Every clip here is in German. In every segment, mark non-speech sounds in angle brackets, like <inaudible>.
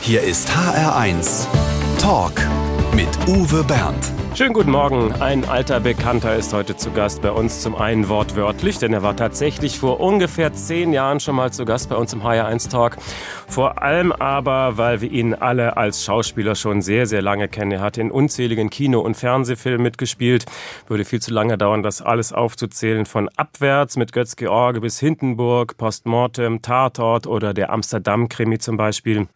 Hier ist HR1 Talk mit Uwe Bernd. Schönen guten Morgen. Ein alter Bekannter ist heute zu Gast bei uns. Zum einen wortwörtlich, denn er war tatsächlich vor ungefähr zehn Jahren schon mal zu Gast bei uns im HR1 Talk. Vor allem aber, weil wir ihn alle als Schauspieler schon sehr, sehr lange kennen. Er hat in unzähligen Kino- und Fernsehfilmen mitgespielt. Würde viel zu lange dauern, das alles aufzuzählen. Von Abwärts mit Götz-George bis Hindenburg, Postmortem, Tatort oder der Amsterdam-Krimi zum Beispiel.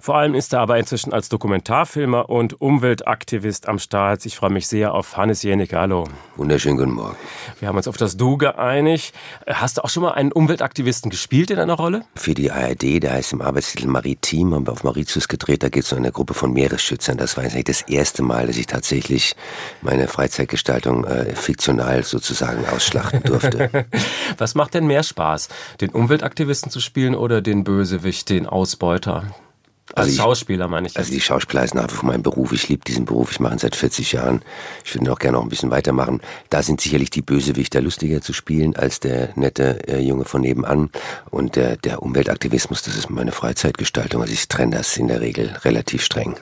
Vor allem ist er aber inzwischen als Dokumentarfilmer und Umweltaktivist am Start. Ich freue mich sehr auf Hannes Jenicke. Hallo. Wunderschönen guten Morgen. Wir haben uns auf das Du geeinigt. Hast du auch schon mal einen Umweltaktivisten gespielt in einer Rolle? Für die ARD, der heißt im Arbeitstitel Maritim, haben wir auf Mauritius gedreht. Da geht es um eine Gruppe von Meeresschützern. Das war jetzt nicht das erste Mal, dass ich tatsächlich meine Freizeitgestaltung äh, fiktional sozusagen ausschlachten durfte. <laughs> Was macht denn mehr Spaß? Den Umweltaktivisten zu spielen oder den Bösewicht, den Ausbeuter? Als also Schauspieler meine ich. Jetzt. Also die Schauspieler ist nach wie vor mein Beruf. Ich liebe diesen Beruf. Ich mache ihn seit 40 Jahren. Ich würde ihn auch gerne noch ein bisschen weitermachen. Da sind sicherlich die Bösewichter lustiger zu spielen als der nette äh, Junge von nebenan. Und äh, der Umweltaktivismus, das ist meine Freizeitgestaltung. Also ich trenne das in der Regel relativ streng.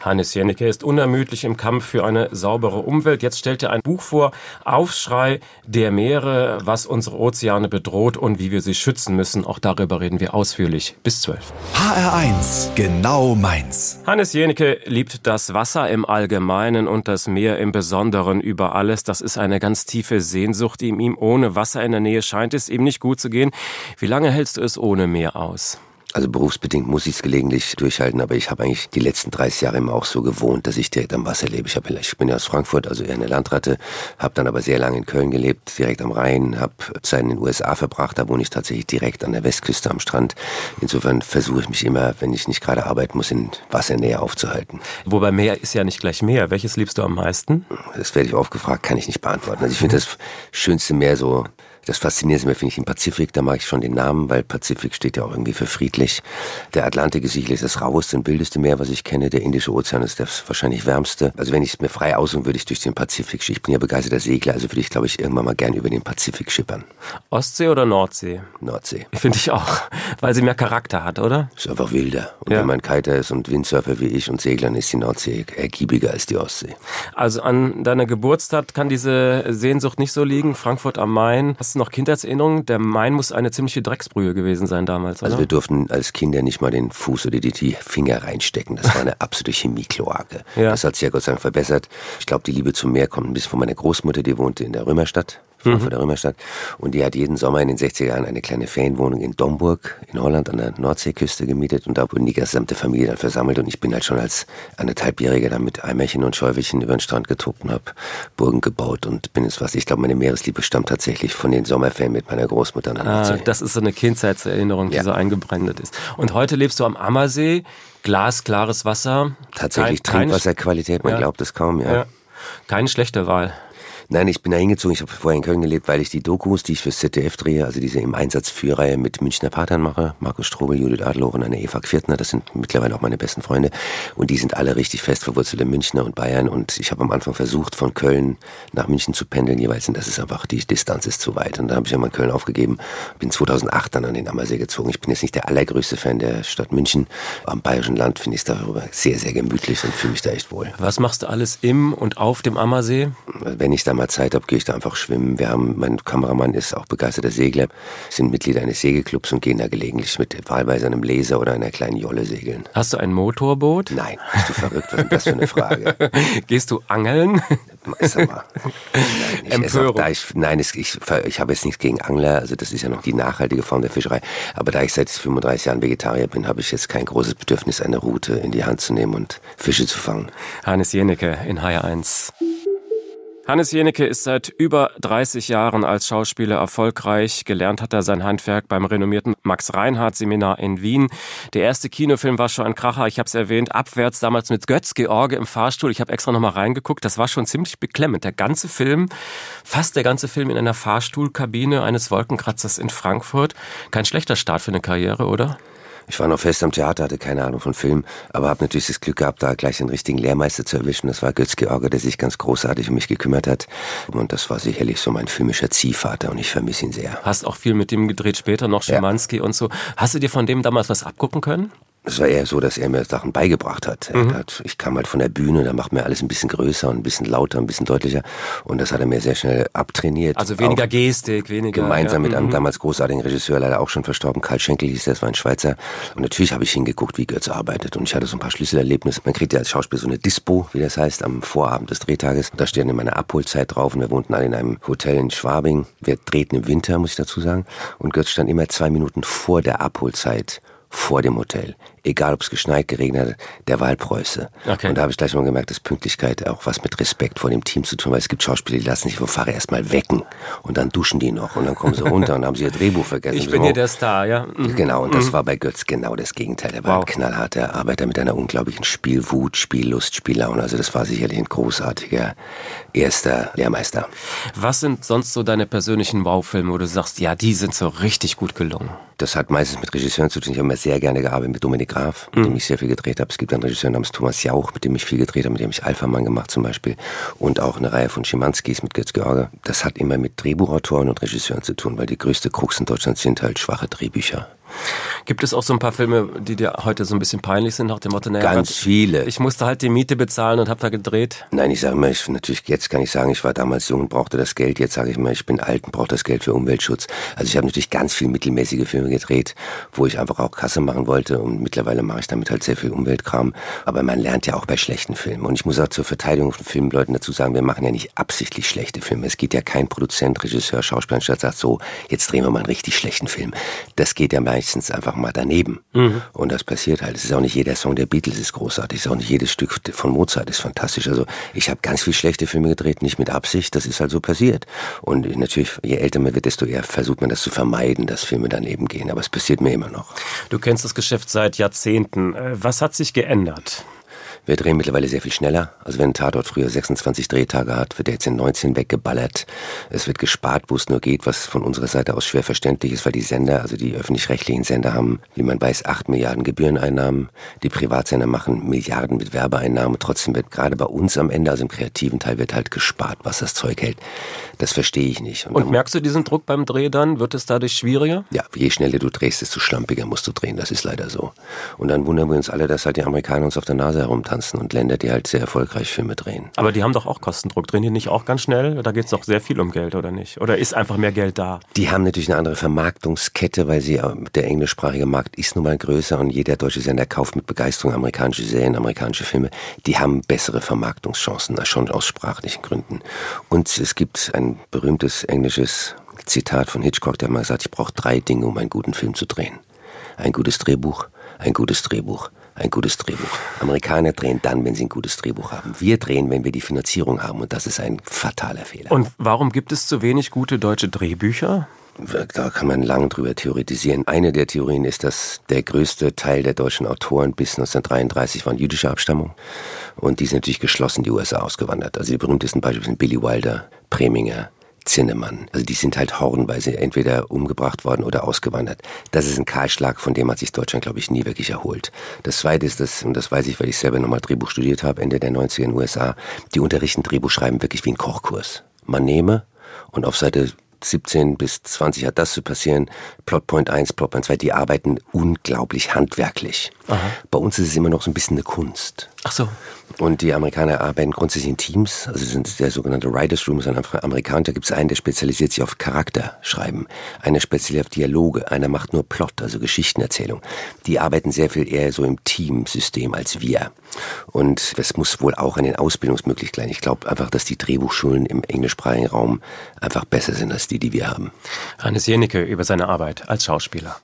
Hannes Jennecke ist unermüdlich im Kampf für eine saubere Umwelt. Jetzt stellt er ein Buch vor, Aufschrei der Meere, was unsere Ozeane bedroht und wie wir sie schützen müssen. Auch darüber reden wir ausführlich. Bis 12. HR1 genau meins. Hannes Jenecke liebt das Wasser im Allgemeinen und das Meer im Besonderen über alles. Das ist eine ganz tiefe Sehnsucht in ihm. Ohne Wasser in der Nähe scheint es ihm nicht gut zu gehen. Wie lange hältst du es ohne Meer aus? Also berufsbedingt muss ich es gelegentlich durchhalten, aber ich habe eigentlich die letzten 30 Jahre immer auch so gewohnt, dass ich direkt am Wasser lebe. Ich, hab, ich bin ja aus Frankfurt, also eher eine Landratte, habe dann aber sehr lange in Köln gelebt, direkt am Rhein, habe Zeit in den USA verbracht, da wohne ich tatsächlich direkt an der Westküste am Strand. Insofern versuche ich mich immer, wenn ich nicht gerade arbeiten muss, in Wassernähe aufzuhalten. Wobei Meer ist ja nicht gleich Meer. Welches liebst du am meisten? Das werde ich oft gefragt, kann ich nicht beantworten. Also ich finde das schönste Meer so das Faszinierendste finde ich im Pazifik, da mag ich schon den Namen, weil Pazifik steht ja auch irgendwie für friedlich. Der Atlantik ist sicherlich das raueste und wildeste Meer, was ich kenne. Der Indische Ozean ist das wahrscheinlich wärmste. Also wenn ich es mir frei aussuchen würde, ich durch den Pazifik. Ich bin ja begeisterter Segler, also würde ich, glaube ich, irgendwann mal gern über den Pazifik schippern. Ostsee oder Nordsee? Nordsee. <laughs> Finde ich auch, weil sie mehr Charakter hat, oder? Ist einfach wilder. Und ja. wenn man Kiter ist und Windsurfer wie ich und Segler, ist die Nordsee ergiebiger als die Ostsee. Also an deiner Geburtsstadt kann diese Sehnsucht nicht so liegen. Frankfurt am Main. Hast du noch Kindheitserinnerungen? Der Main muss eine ziemliche Drecksbrühe gewesen sein damals, also oder? Also wir durften als Kinder nicht mal den Fuß oder die, die Finger reinstecken. Das war eine <laughs> absolute Chemiekloake. Ja. Das hat sich ja Gott sei Dank verbessert. Ich glaube, die Liebe zum Meer kommt ein bisschen von meiner Großmutter, die wohnte in der Römerstadt. Frankfurt mhm. Römerstadt. Und die hat jeden Sommer in den 60er Jahren eine kleine Ferienwohnung in Domburg in Holland an der Nordseeküste gemietet und da wurden die gesamte Familie dann versammelt und ich bin halt schon als anderthalbjähriger dann mit Eimerchen und Schäufelchen über den Strand getobt und habe Burgen gebaut und bin jetzt was. Ich glaube, meine Meeresliebe stammt tatsächlich von den Sommerferien mit meiner Großmutter an der ah, Das ist so eine Kindheitserinnerung, die ja. so eingebrandet ist. Und heute lebst du am Ammersee, glasklares Wasser. Tatsächlich Kein, Trinkwasserqualität, man ja. glaubt es kaum, ja. ja. Keine schlechte Wahl. Nein, ich bin da hingezogen. Ich habe vorher in Köln gelebt, weil ich die Dokus, die ich fürs ZDF drehe, also diese im Einsatz Führreihe mit Münchner Patern mache. Markus Strobel, Judith Adloren, eine Eva Quirtner, das sind mittlerweile auch meine besten Freunde. Und die sind alle richtig fest verwurzelt in Münchner und Bayern. Und ich habe am Anfang versucht, von Köln nach München zu pendeln jeweils. Und das ist einfach, die Distanz ist zu weit. Und da habe ich einmal Köln aufgegeben. Bin 2008 dann an den Ammersee gezogen. Ich bin jetzt nicht der allergrößte Fan der Stadt München. Am Bayerischen Land finde ich es darüber sehr, sehr gemütlich und fühle mich da echt wohl. Was machst du alles im und auf dem Ammersee? Wenn ich da mal Zeit habe, gehe ich da einfach schwimmen. Wir haben, mein Kameramann ist auch begeisterter Segler, sind Mitglieder eines Segelclubs und gehen da gelegentlich mit wahlweise einem Laser oder einer kleinen Jolle segeln. Hast du ein Motorboot? Nein, bist du verrückt? Was ist das für eine Frage? <laughs> Gehst du angeln? Sag mal. Nein, ich auch, ich, nein ich, ich, ich habe jetzt nichts gegen Angler, also das ist ja noch die nachhaltige Form der Fischerei. Aber da ich seit 35 Jahren Vegetarier bin, habe ich jetzt kein großes Bedürfnis, eine Route in die Hand zu nehmen und Fische zu fangen. Hannes Jenecke in HR1. Hannes Jenecke ist seit über 30 Jahren als Schauspieler erfolgreich. Gelernt hat er sein Handwerk beim renommierten Max-Reinhardt-Seminar in Wien. Der erste Kinofilm war schon ein Kracher, ich habe es erwähnt, abwärts damals mit Götz George im Fahrstuhl. Ich habe extra nochmal reingeguckt, das war schon ziemlich beklemmend. Der ganze Film, fast der ganze Film in einer Fahrstuhlkabine eines Wolkenkratzers in Frankfurt. Kein schlechter Start für eine Karriere, oder? Ich war noch fest am Theater, hatte keine Ahnung von Film, aber habe natürlich das Glück gehabt, da gleich den richtigen Lehrmeister zu erwischen. Das war Götz George, der sich ganz großartig um mich gekümmert hat. Und das war sicherlich so mein filmischer Ziehvater und ich vermisse ihn sehr. Hast auch viel mit ihm gedreht, später noch Schimanski ja. und so. Hast du dir von dem damals was abgucken können? Es war eher so, dass er mir Sachen beigebracht hat. Mhm. hat. Ich kam halt von der Bühne, da macht mir alles ein bisschen größer und ein bisschen lauter, ein bisschen deutlicher. Und das hat er mir sehr schnell abtrainiert. Also weniger Auch Gestik, weniger. Gemeinsam ja. mit einem Mhm. damals großartigen Regisseur, leider auch schon verstorben, Karl Schenkel hieß der, das war ein Schweizer. Und natürlich habe ich hingeguckt, wie Götz arbeitet. Und ich hatte so ein paar Schlüsselerlebnisse. Man kriegt ja als Schauspieler so eine Dispo, wie das heißt, am Vorabend des Drehtages. Da steht dann meine Abholzeit drauf und wir wohnten alle in einem Hotel in Schwabing. Wir drehten im Winter, muss ich dazu sagen. Und Götz stand immer zwei Minuten vor der Abholzeit vor dem Hotel. Egal, ob es geschneit, geregnet hat, der war halt Preuße. Okay. Und da habe ich gleich mal gemerkt, dass Pünktlichkeit auch was mit Respekt vor dem Team zu tun, weil es gibt Schauspieler, die lassen sich vom Fahrer erstmal wecken und dann duschen die noch und dann kommen sie runter und <laughs> haben sie ihr Drehbuch vergessen. Ich bin hier der Star, ja. Mhm. Genau, und das war bei Götz genau das Gegenteil. Er war Wow. ein knallharter Arbeiter mit einer unglaublichen Spielwut, Spiellust, Spiellaune. Also das war sicherlich ein großartiger erster Lehrmeister. Was sind sonst so deine persönlichen Wow-Filme, wo du sagst, ja, die sind so richtig gut gelungen? Das hat meistens mit Regisseuren zu tun. Ich habe immer sehr gerne gearbeitet mit Dominik Graf, mit dem ich sehr viel gedreht habe. Es gibt einen Regisseur namens Thomas Jauch, mit dem ich viel gedreht habe, mit dem ich Alpha-Mann gemacht zum Beispiel. Und auch eine Reihe von Schimanskis mit Götz George. Das hat immer mit Drehbuchautoren und Regisseuren zu tun, weil die größte Krux in Deutschland sind halt schwache Drehbücher. Gibt es auch so ein paar Filme, die dir heute so ein bisschen peinlich sind, nach dem Motto, naja, Ganz Gott, viele. ich musste halt die Miete bezahlen und hab da gedreht? Nein, ich sage immer, ich, natürlich jetzt kann ich sagen, ich war damals jung und brauchte das Geld. Jetzt sage ich immer, ich bin alt und brauche das Geld für Umweltschutz. Also ich habe natürlich ganz viel mittelmäßige Filme gedreht, wo ich einfach auch Kasse machen wollte und mittlerweile mache ich damit halt sehr viel Umweltkram. Aber man lernt ja auch bei schlechten Filmen. Und ich muss auch zur Verteidigung von Filmleuten dazu sagen, wir machen ja nicht absichtlich schlechte Filme. Es geht ja kein Produzent, Regisseur, Schauspieler, statt sagt so, jetzt drehen wir mal einen richtig schlechten Film. Das geht ja meistens einfach mal daneben. Und das passiert halt. Es ist auch nicht jeder Song der Beatles ist großartig. Es ist auch nicht jedes Stück von Mozart ist fantastisch. Also ich habe ganz viel schlechte Filme gedreht, nicht mit Absicht. Das ist halt so passiert. Und natürlich, je älter man wird, desto eher versucht man das zu vermeiden, dass Filme daneben gehen. Aber es passiert mir immer noch. Du kennst das Geschäft seit Jahrzehnten. Äh, Was hat sich geändert? Wir drehen mittlerweile sehr viel schneller. Also wenn ein Tatort früher 26 Drehtage hat, wird er jetzt in 19 weggeballert. Es wird gespart, wo es nur geht, was von unserer Seite aus schwer verständlich ist, weil die Sender, also die öffentlich-rechtlichen Sender haben, wie man weiß, 8 Milliarden Gebühreneinnahmen. Die Privatsender machen Milliarden mit Werbeeinnahmen. Trotzdem wird gerade bei uns am Ende, also im kreativen Teil, wird halt gespart, was das Zeug hält. Das verstehe ich nicht. Und dann- merkst du diesen Druck beim Dreh dann? Wird es dadurch schwieriger? ja, je schneller du drehst, desto schlampiger musst du drehen. Das ist leider so. Und dann wundern wir uns alle, dass halt die Amerikaner uns auf der Nase herumtanzen und Länder, die halt sehr erfolgreich Filme drehen. Aber die haben doch auch Kostendruck. Drehen die nicht auch ganz schnell? Da geht es doch sehr viel um Geld, oder nicht? Oder ist einfach mehr Geld da? Die haben natürlich eine andere Vermarktungskette, weil sie äh, der englischsprachige Markt ist nun mal größer und jeder deutsche Sender kauft mit Begeisterung amerikanische Serien, amerikanische Filme. Die haben bessere Vermarktungschancen, schon aus sprachlichen Gründen. Und es gibt ein berühmtes englisches Zitat von Hitchcock, der mal gesagt, ich brauche drei Dinge, um einen guten Film zu drehen. Ein gutes Drehbuch, ein gutes Drehbuch, ein gutes Drehbuch. Amerikaner drehen dann, wenn sie ein gutes Drehbuch haben. Wir drehen, wenn wir die Finanzierung haben und das ist ein fataler Fehler. Und warum gibt es zu wenig gute deutsche Drehbücher? Da kann man lang drüber theoretisieren. Eine der Theorien ist, dass der größte Teil der deutschen Autoren bis 1933 waren jüdischer Abstammung. Und die sind natürlich geschlossen die USA ausgewandert. Also die berühmtesten Beispiele sind Billy Wilder, Preminger, Zinnemann. Also die sind halt horrenweise entweder umgebracht worden oder ausgewandert. Das ist ein Kahlschlag, von dem hat sich Deutschland, glaube ich, nie wirklich erholt. Das Zweite ist das, und das weiß ich, weil ich selber nochmal Drehbuch studiert habe, Ende der 90er in den USA, die unterrichten Drehbuchschreiben wirklich wie ein Kochkurs. Man nehme und auf Seite 17 bis 20 hat das zu passieren. Plotpoint 1, Plotpoint 2, die arbeiten unglaublich handwerklich. Bei uns ist es immer noch so ein bisschen eine Kunst. Ach so. Und die Amerikaner arbeiten grundsätzlich in Teams, also sind der sogenannte Writers Room, ist ein Amerikaner, da gibt es einen, der spezialisiert sich auf Charakterschreiben, einer spezialisiert auf Dialoge, einer macht nur Plot, also Geschichtenerzählung. Die arbeiten sehr viel eher so im Teamsystem als wir. Und das muss wohl auch an den Ausbildungsmöglichkeiten. Ich glaube einfach, dass die Drehbuchschulen im englischsprachigen Raum einfach besser sind als die, die wir haben. Hannes Jenicke über seine Arbeit als Schauspieler.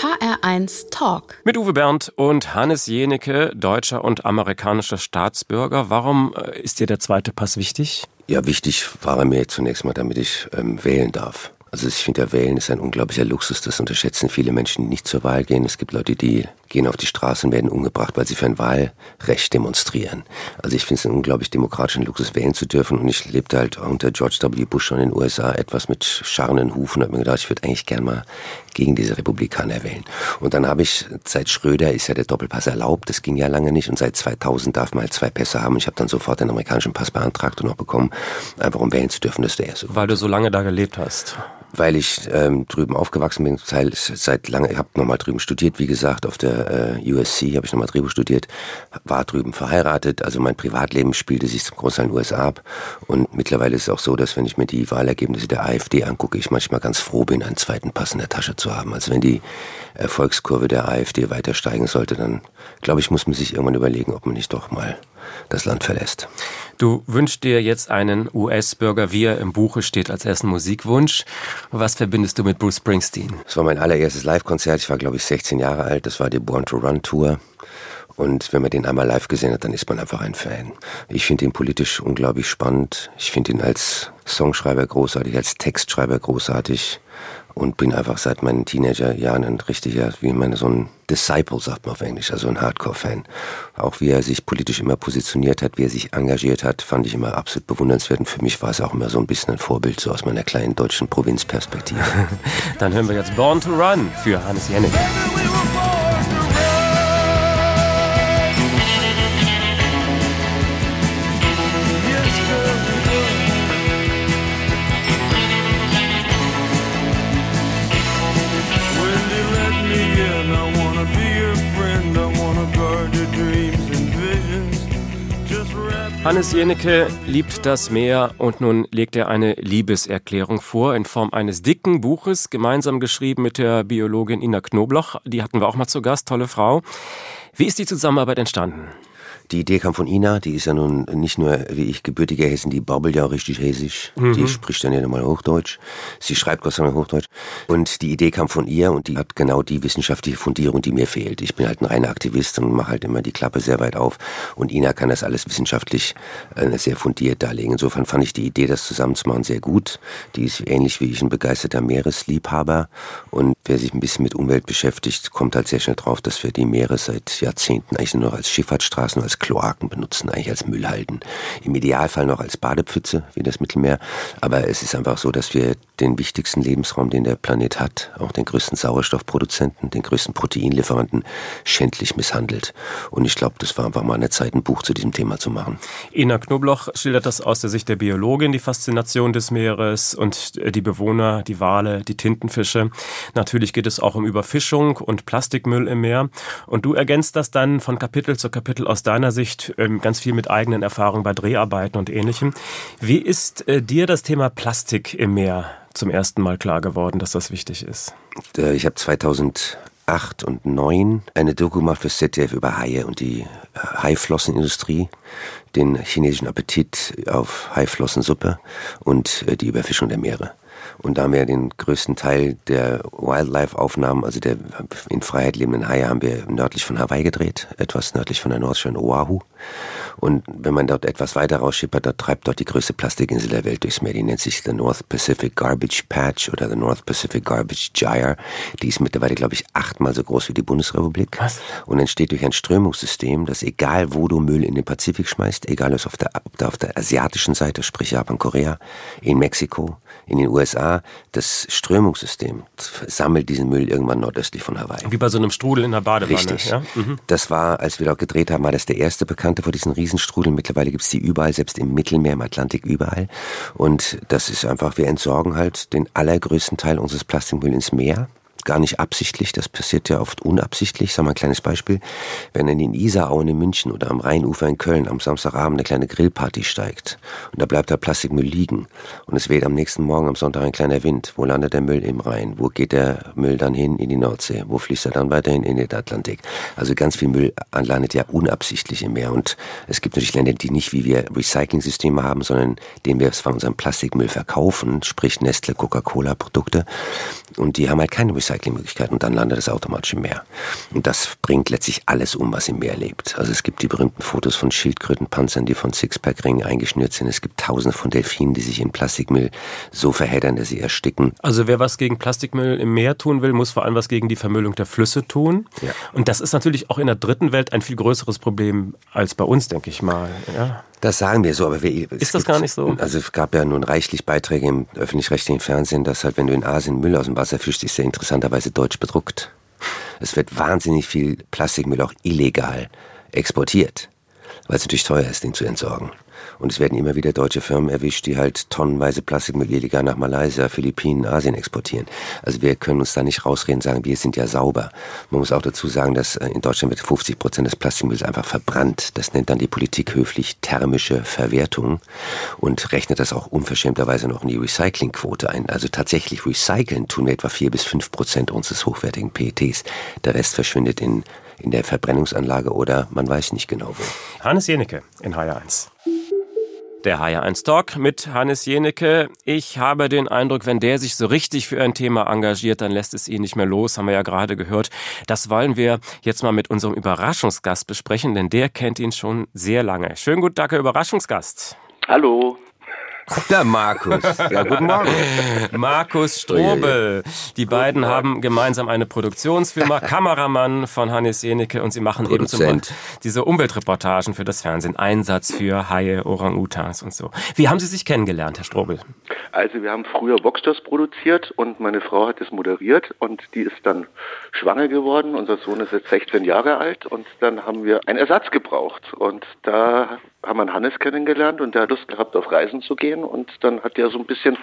HR1 Talk. Mit Uwe Bernd und Hannes Jenicke, deutscher und amerikanischer Staatsbürger. Warum äh, ist dir der zweite Pass wichtig? Ja, wichtig war er mir zunächst mal, damit ich ähm, wählen darf. Also ich finde, ja, Wählen ist ein unglaublicher Luxus. Das unterschätzen viele Menschen, die nicht zur Wahl gehen. Es gibt Leute, die gehen auf die Straße und werden umgebracht, weil sie für ein Wahlrecht demonstrieren. Also ich finde es einen unglaublich demokratischen Luxus, wählen zu dürfen. Und ich lebte halt unter George W. Bush schon in den USA etwas mit scharrenden Hufen und habe mir gedacht, ich würde eigentlich gern mal gegen diese Republikaner wählen. Und dann habe ich, seit Schröder ist ja der Doppelpass erlaubt, das ging ja lange nicht. Und seit 2000 darf man halt zwei Pässe haben. Ich habe dann sofort den amerikanischen Pass beantragt und auch bekommen, einfach um wählen zu dürfen. Das der erste. Weil du so lange da gelebt hast. Weil ich ähm, drüben aufgewachsen bin, seit lange, ich habe nochmal drüben studiert, wie gesagt, auf der äh, USC habe ich nochmal Drehbuch studiert, war drüben verheiratet, also mein Privatleben spielte sich zum Großteil in den USA ab und mittlerweile ist es auch so, dass wenn ich mir die Wahlergebnisse der AfD angucke, ich manchmal ganz froh bin, einen zweiten Pass in der Tasche zu haben. Also wenn die Erfolgskurve der AfD weiter steigen sollte, dann glaube ich, muss man sich irgendwann überlegen, ob man nicht doch mal das Land verlässt. Du wünschst dir jetzt einen US-Bürger, wie er im Buche steht, als ersten Musikwunsch. Was verbindest du mit Bruce Springsteen? Das war mein allererstes Live-Konzert. Ich war, glaube ich, 16 Jahre alt. Das war die Born to Run Tour. Und wenn man den einmal live gesehen hat, dann ist man einfach ein Fan. Ich finde ihn politisch unglaublich spannend. Ich finde ihn als Songschreiber großartig, als Textschreiber großartig und bin einfach seit meinen Teenagerjahren ein richtiger, wie man so ein Disciple sagt man auf Englisch, also ein Hardcore-Fan. Auch wie er sich politisch immer positioniert hat, wie er sich engagiert hat, fand ich immer absolut bewundernswert. Und für mich war es auch immer so ein bisschen ein Vorbild, so aus meiner kleinen deutschen Provinzperspektive. <laughs> Dann hören wir jetzt Born to Run für Hannes Jennig. Hannes Jenecke liebt das Meer und nun legt er eine Liebeserklärung vor in Form eines dicken Buches, gemeinsam geschrieben mit der Biologin Ina Knobloch. Die hatten wir auch mal zu Gast, tolle Frau. Wie ist die Zusammenarbeit entstanden? Die Idee kam von Ina, die ist ja nun nicht nur wie ich gebürtiger Hessen, die babbelt ja auch richtig hessisch. Mhm. Die spricht dann ja nochmal Hochdeutsch. Sie schreibt Gott sei Dank Hochdeutsch. Und die Idee kam von ihr und die hat genau die wissenschaftliche Fundierung, die mir fehlt. Ich bin halt ein reiner Aktivist und mache halt immer die Klappe sehr weit auf. Und Ina kann das alles wissenschaftlich äh, sehr fundiert darlegen. Insofern fand ich die Idee, das zusammenzumachen, sehr gut. Die ist ähnlich wie ich ein begeisterter Meeresliebhaber. Und wer sich ein bisschen mit Umwelt beschäftigt, kommt halt sehr schnell drauf, dass wir die Meere seit Jahrzehnten eigentlich nur noch als Schifffahrtsstraßen, als Kloaken benutzen, eigentlich als Müllhalden. Im Idealfall noch als Badepfütze, wie das Mittelmeer. Aber es ist einfach so, dass wir den wichtigsten Lebensraum, den der Planet hat, auch den größten Sauerstoffproduzenten, den größten Proteinlieferanten, schändlich misshandelt. Und ich glaube, das war einfach mal eine Zeit, ein Buch zu diesem Thema zu machen. Ina Knobloch schildert das aus der Sicht der Biologin, die Faszination des Meeres und die Bewohner, die Wale, die Tintenfische. Natürlich geht es auch um Überfischung und Plastikmüll im Meer. Und du ergänzt das dann von Kapitel zu Kapitel aus deiner Sicht ähm, ganz viel mit eigenen Erfahrungen bei Dreharbeiten und ähnlichem. Wie ist äh, dir das Thema Plastik im Meer zum ersten Mal klar geworden, dass das wichtig ist? Äh, ich habe 2008 und 2009 eine Doku gemacht für ZDF über Haie und die äh, Haiflossenindustrie, den chinesischen Appetit auf Haiflossensuppe und die Überfischung der Meere. Und da haben wir den größten Teil der Wildlife-Aufnahmen, also der in Freiheit lebenden Haie, haben wir nördlich von Hawaii gedreht, etwas nördlich von der Nordschön Oahu. Und wenn man dort etwas weiter rausschippert, da treibt dort die größte Plastikinsel der Welt durchs Meer. Die nennt sich the North Pacific Garbage Patch oder the North Pacific Garbage Gyre. Die ist mittlerweile, glaube ich, achtmal so groß wie die Bundesrepublik. Was? Und entsteht durch ein Strömungssystem, das egal wo du Müll in den Pazifik schmeißt, egal ob, ob auf der asiatischen Seite, sprich Japan, Korea, in Mexiko, in den USA, das Strömungssystem sammelt diesen Müll irgendwann nordöstlich von Hawaii. Wie bei so einem Strudel in der Badewanne. Richtig. Ja? Mhm. Das war, als wir dort gedreht haben, war das der erste Bekannte vor diesen Riesenstrudeln. Mittlerweile gibt es die überall, selbst im Mittelmeer, im Atlantik, überall. Und das ist einfach, wir entsorgen halt den allergrößten Teil unseres Plastikmülls ins Meer gar nicht absichtlich, das passiert ja oft unabsichtlich. Sag mal ein kleines Beispiel. Wenn in den Isarauen in München oder am Rheinufer in Köln am Samstagabend eine kleine Grillparty steigt und da bleibt der Plastikmüll liegen und es weht am nächsten Morgen am Sonntag ein kleiner Wind, wo landet der Müll im Rhein? Wo geht der Müll dann hin? In die Nordsee. Wo fließt er dann weiterhin? In den Atlantik. Also ganz viel Müll landet ja unabsichtlich im Meer und es gibt natürlich Länder, die nicht wie wir Recycling-Systeme haben, sondern denen wir von unserem Plastikmüll verkaufen, sprich Nestle, Coca-Cola Produkte und die haben halt keine Recycling Recyclingmöglichkeiten und dann landet es automatisch im Meer. Und das bringt letztlich alles um, was im Meer lebt. Also es gibt die berühmten Fotos von Schildkrötenpanzern, die von Sixpack-Ringen eingeschnürt sind. Es gibt tausende von Delfinen, die sich in Plastikmüll so verheddern, dass sie ersticken. Also wer was gegen Plastikmüll im Meer tun will, muss vor allem was gegen die Vermüllung der Flüsse tun. Ja. Und das ist natürlich auch in der dritten Welt ein viel größeres Problem als bei uns, denke ich mal. Ja. Das sagen wir so, aber wir, ist das gar nicht so? Also es gab ja nun reichlich Beiträge im öffentlich-rechtlichen Fernsehen, dass halt, wenn du in Asien Müll aus dem Wasser fischst, ist der interessanterweise deutsch bedruckt. Es wird wahnsinnig viel Plastikmüll auch illegal exportiert, weil es natürlich teuer ist, den zu entsorgen. Und es werden immer wieder deutsche Firmen erwischt, die halt tonnenweise Plastikmüll illegal nach Malaysia, Philippinen, Asien exportieren. Also wir können uns da nicht rausreden und sagen, wir sind ja sauber. Man muss auch dazu sagen, dass äh, in Deutschland wird 50 Prozent des Plastikmülls einfach verbrannt. Das nennt dann die Politik höflich thermische Verwertung und rechnet das auch unverschämterweise noch in die Recyclingquote ein. Also tatsächlich recyceln tun wir etwa vier bis fünf Prozent unseres hochwertigen PETs. Der Rest verschwindet in in der Verbrennungsanlage oder man weiß nicht genau wo. Hannes Jenecke in HR1. Der HR1 Talk mit Hannes Jenecke. Ich habe den Eindruck, wenn der sich so richtig für ein Thema engagiert, dann lässt es ihn nicht mehr los, haben wir ja gerade gehört. Das wollen wir jetzt mal mit unserem Überraschungsgast besprechen, denn der kennt ihn schon sehr lange. Schönen guten Tag, Herr Überraschungsgast. Hallo. Der Markus. Ja, guten Morgen. Markus Strobel. Die beiden haben gemeinsam eine Produktionsfirma, Kameramann von Hannes Jenecke und sie machen Produzent. eben zum diese Umweltreportagen für das Fernsehen, Einsatz für Haie, Orang-Utans und so. Wie haben Sie sich kennengelernt, Herr Strobel? Also wir haben früher Boxsters produziert und meine Frau hat es moderiert und die ist dann schwanger geworden. Unser Sohn ist jetzt 16 Jahre alt und dann haben wir einen Ersatz gebraucht und da haben wir Hannes kennengelernt und der hat Lust gehabt, auf Reisen zu gehen und dann hat er so ein bisschen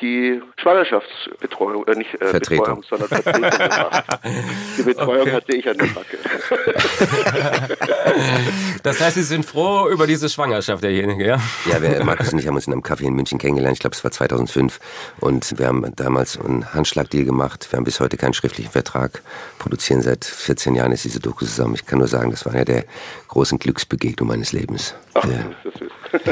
die Schwangerschaftsbetreuung, äh nicht äh, Betreuung, sondern Vertretung gemacht. <laughs> Die Betreuung okay. hatte ich an der Backe. <laughs> <laughs> das heißt, Sie sind froh über diese Schwangerschaft derjenige, ja? Ja, wir, Markus und ich haben uns in einem Café in München kennengelernt, ich glaube es war 2005 und wir haben damals einen Handschlagdeal gemacht, wir haben bis heute keinen schriftlichen Vertrag, produzieren seit 14 Jahren ist diese Doku zusammen. Ich kann nur sagen, das war einer der großen Glücksbegegnungen meines Lebens. Ach,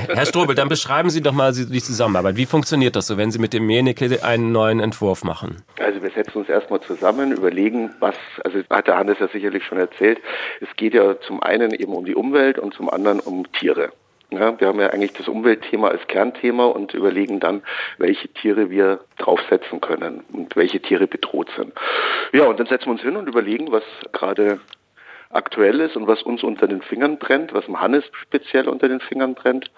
Herr Strobel, dann beschreiben Sie doch mal die Zusammenarbeit. Wie funktioniert das so, wenn Sie mit dem Jeneke einen neuen Entwurf machen? Also wir setzen uns erstmal zusammen, überlegen, was, also hat der Hannes ja sicherlich schon erzählt, es geht ja zum einen eben um die Umwelt und zum anderen um Tiere. Ja, wir haben ja eigentlich das Umweltthema als Kernthema und überlegen dann, welche Tiere wir draufsetzen können und welche Tiere bedroht sind. Ja, und dann setzen wir uns hin und überlegen, was gerade aktuell ist und was uns unter den Fingern brennt, was dem Hannes speziell unter den Fingern brennt.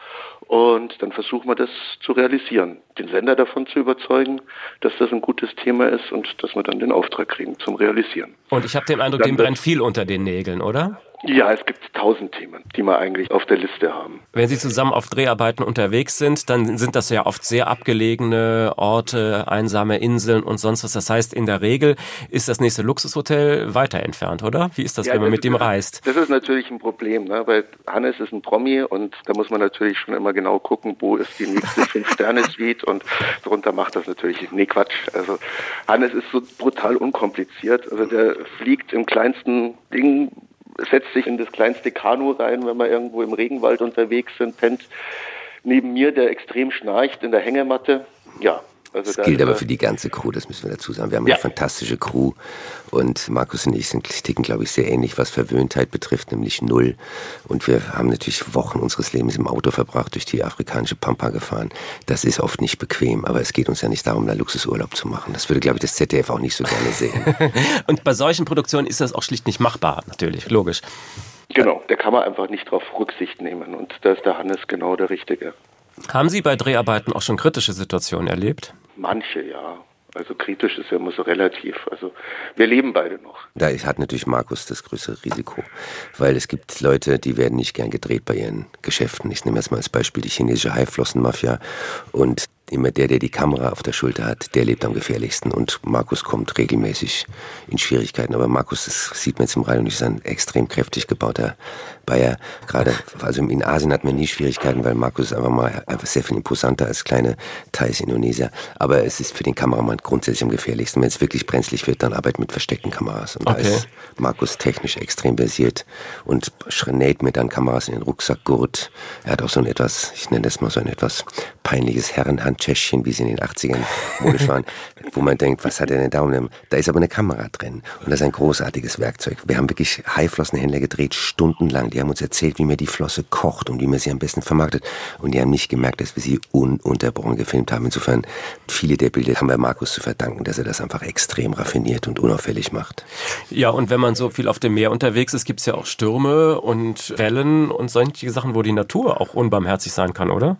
Und dann versuchen wir das zu realisieren, den Sender davon zu überzeugen, dass das ein gutes Thema ist und dass wir dann den Auftrag kriegen zum Realisieren. Und ich habe den Eindruck, dem brennt viel unter den Nägeln, oder? Ja, es gibt tausend Themen, die wir eigentlich auf der Liste haben. Wenn Sie zusammen auf Dreharbeiten unterwegs sind, dann sind das ja oft sehr abgelegene Orte, einsame Inseln und sonst was. Das heißt, in der Regel ist das nächste Luxushotel weiter entfernt, oder? Wie ist das, ja, wenn man mit dem reist? Das ist natürlich ein Problem, ne? weil Hannes ist ein Promi und da muss man natürlich schon immer genau gucken, wo ist die nächste Fünf-Sterne-Suite und darunter macht das natürlich, nee Quatsch. Also Hannes ist so brutal unkompliziert. Also der fliegt im kleinsten Ding setzt sich in das kleinste Kanu rein, wenn wir irgendwo im Regenwald unterwegs sind, pennt neben mir, der extrem schnarcht in der Hängematte. Ja, also das gilt aber für die ganze Crew, das müssen wir dazu sagen. Wir haben ja. eine fantastische Crew und Markus und ich sind ticken, glaube ich, sehr ähnlich, was Verwöhntheit betrifft, nämlich null. Und wir haben natürlich Wochen unseres Lebens im Auto verbracht, durch die afrikanische Pampa gefahren. Das ist oft nicht bequem, aber es geht uns ja nicht darum, da Luxusurlaub zu machen. Das würde, glaube ich, das ZDF auch nicht so gerne sehen. <laughs> und bei solchen Produktionen ist das auch schlicht nicht machbar, natürlich, logisch. Genau, da kann man einfach nicht drauf Rücksicht nehmen und da ist der Hannes genau der Richtige. Haben Sie bei Dreharbeiten auch schon kritische Situationen erlebt? Manche, ja. Also kritisch ist ja immer so relativ. Also wir leben beide noch. Da hat natürlich Markus das größere Risiko, weil es gibt Leute, die werden nicht gern gedreht bei ihren Geschäften. Ich nehme jetzt mal als Beispiel die chinesische Haiflossenmafia und immer der, der die Kamera auf der Schulter hat, der lebt am gefährlichsten. Und Markus kommt regelmäßig in Schwierigkeiten. Aber Markus, das sieht man jetzt im Radio, ist ein extrem kräftig gebauter Bayer. Gerade, also in Asien hat man nie Schwierigkeiten, weil Markus ist einfach mal einfach sehr viel imposanter als kleine Thais Indonesier. Aber es ist für den Kameramann grundsätzlich am gefährlichsten. Wenn es wirklich brenzlig wird, dann arbeitet mit versteckten Kameras. Und okay. da ist Markus technisch extrem versiert und näht mir dann Kameras in den Rucksackgurt. Er hat auch so ein etwas, ich nenne das mal so ein etwas peinliches Herrenhandtäschchen, wie sie in den 80ern modisch waren, <laughs> wo man denkt, was hat er denn da? Da ist aber eine Kamera drin und das ist ein großartiges Werkzeug. Wir haben wirklich Haiflossenhändler gedreht, stundenlang. Die haben uns erzählt, wie man die Flosse kocht und wie man sie am besten vermarktet und die haben nicht gemerkt, dass wir sie ununterbrochen gefilmt haben. Insofern, viele der Bilder haben wir Markus zu verdanken, dass er das einfach extrem raffiniert und unauffällig macht. Ja, und wenn man so viel auf dem Meer unterwegs ist, gibt es ja auch Stürme und Wellen und solche Sachen, wo die Natur auch unbarmherzig sein kann, oder?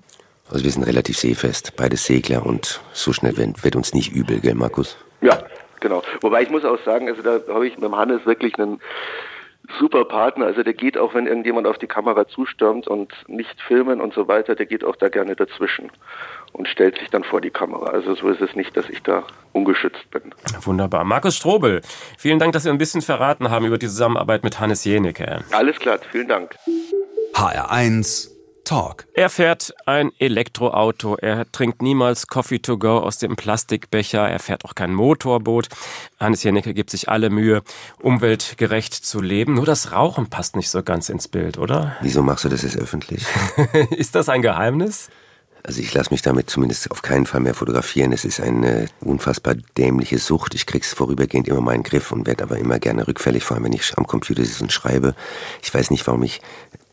Also wir sind relativ seefest, beide Segler und so schnell wird, wird uns nicht übel, gell Markus? Ja, genau. Wobei ich muss auch sagen, also da habe ich mit dem Hannes wirklich einen super Partner. Also der geht auch, wenn irgendjemand auf die Kamera zustürmt und nicht filmen und so weiter, der geht auch da gerne dazwischen und stellt sich dann vor die Kamera. Also so ist es nicht, dass ich da ungeschützt bin. Wunderbar. Markus Strobel, vielen Dank, dass Sie ein bisschen verraten haben über die Zusammenarbeit mit Hannes Jenecke. Alles klar, vielen Dank. HR1 Talk. Er fährt ein Elektroauto. Er trinkt niemals Coffee to go aus dem Plastikbecher. Er fährt auch kein Motorboot. Hannes Jennecke gibt sich alle Mühe, umweltgerecht zu leben. Nur das Rauchen passt nicht so ganz ins Bild, oder? Wieso machst du das jetzt öffentlich? <laughs> Ist das ein Geheimnis? Also ich lasse mich damit zumindest auf keinen Fall mehr fotografieren. Es ist eine unfassbar dämliche Sucht. Ich krieg's vorübergehend immer mal in den Griff und werde aber immer gerne rückfällig, vor allem wenn ich am Computer sitze und schreibe. Ich weiß nicht, warum ich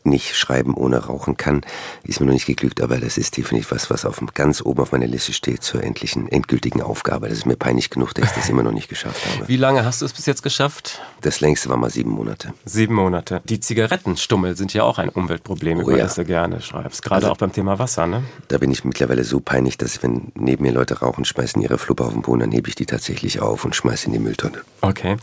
nicht schreiben ohne rauchen kann, ist mir noch nicht geglückt, aber das ist definitiv was, was auf, ganz oben auf meiner Liste steht zur endlichen, endgültigen Aufgabe. Das ist mir peinlich genug, dass ich das immer noch nicht geschafft habe. Wie lange hast du es bis jetzt geschafft? Das längste war mal sieben Monate. Sieben Monate. Die Zigarettenstummel sind ja auch ein Umweltproblem, oh, über ja. das du gerne schreibst. Gerade also, auch beim Thema Wasser, ne? Da bin ich mittlerweile so peinlich, dass wenn neben mir Leute rauchen, schmeißen ihre Fluppe auf den Boden, dann hebe ich die tatsächlich auf und schmeiße in die Mülltonne. Okay.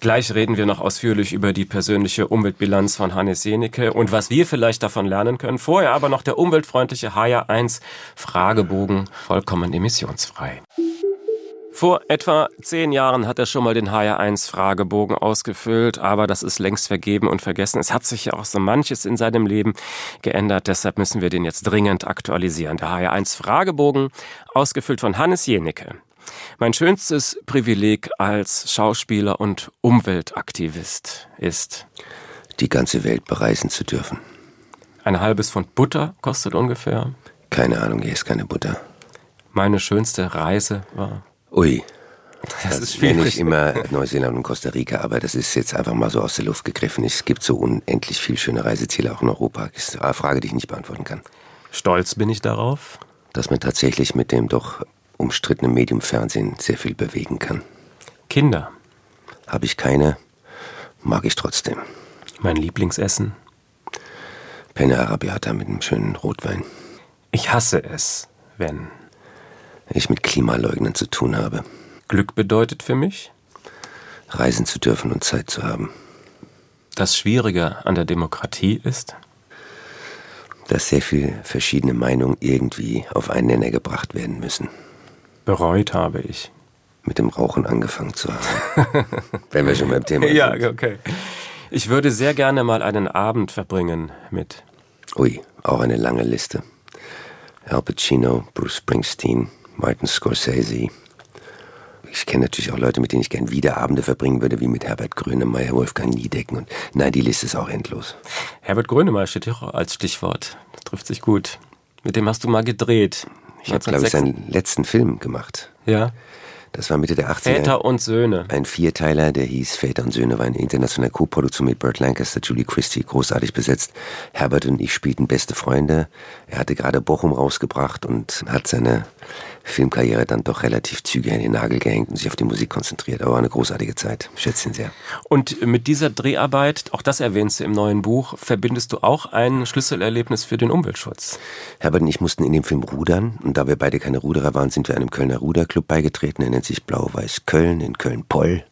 Gleich reden wir noch ausführlich über die persönliche Umweltbilanz von Hannes Jenecke und was wir vielleicht davon lernen können. Vorher aber noch der umweltfreundliche HR1 Fragebogen, vollkommen emissionsfrei. Vor etwa zehn Jahren hat er schon mal den HR1 Fragebogen ausgefüllt, aber das ist längst vergeben und vergessen. Es hat sich ja auch so manches in seinem Leben geändert, deshalb müssen wir den jetzt dringend aktualisieren. Der HR1 Fragebogen, ausgefüllt von Hannes Jenicke. Mein schönstes Privileg als Schauspieler und Umweltaktivist ist, die ganze Welt bereisen zu dürfen. Ein halbes Pfund Butter kostet ungefähr. Keine Ahnung, hier ist keine Butter. Meine schönste Reise war. Ui. Das, das ist schwierig. Ich immer Neuseeland und Costa Rica, aber das ist jetzt einfach mal so aus der Luft gegriffen. Es gibt so unendlich viel schöne Reiseziele auch in Europa. Das ist eine Frage, die ich nicht beantworten kann. Stolz bin ich darauf. Dass man tatsächlich mit dem doch umstrittenen Medium Fernsehen sehr viel bewegen kann. Kinder. Habe ich keine, mag ich trotzdem. Mein Lieblingsessen? Penne Arabiata mit einem schönen Rotwein. Ich hasse es, wenn ich mit Klimaleugnen zu tun habe. Glück bedeutet für mich? Reisen zu dürfen und Zeit zu haben. Das Schwierige an der Demokratie ist? Dass sehr viele verschiedene Meinungen irgendwie auf einen Nenner gebracht werden müssen. Bereut habe ich. Mit dem Rauchen angefangen zu haben. <laughs> Wenn wir schon beim Thema sind. Ja, okay. Ich würde sehr gerne mal einen Abend verbringen mit Ui, auch eine lange Liste. Al Pacino, Bruce Springsteen, Martin Scorsese. Ich kenne natürlich auch Leute, mit denen ich gern wieder Abende verbringen würde, wie mit Herbert Grönemeyer, Wolfgang Niedecken. Und nein, die Liste ist auch endlos. Herbert Grönemeyer steht hier auch als Stichwort. Das trifft sich gut. Mit dem hast du mal gedreht. Ich habe, glaube ich, seinen letzten Film gemacht. Ja. Das war Mitte der 80er. Väter und Söhne. Ein Vierteiler, der hieß Väter und Söhne, war eine internationale Co-Produktion mit Burt Lancaster, Julie Christie, großartig besetzt. Herbert und ich spielten beste Freunde. Er hatte gerade Bochum rausgebracht und hat seine Filmkarriere dann doch relativ zügig an den Nagel gehängt und sich auf die Musik konzentriert. Aber eine großartige Zeit. Schätze ihn sehr. Und mit dieser Dreharbeit, auch das erwähnst du im neuen Buch, verbindest du auch ein Schlüsselerlebnis für den Umweltschutz. Herbert und ich mussten in dem Film rudern. Und da wir beide keine Ruderer waren, sind wir einem Kölner Ruderclub beigetreten. Er nennt sich Blau-Weiß Köln in Köln-Poll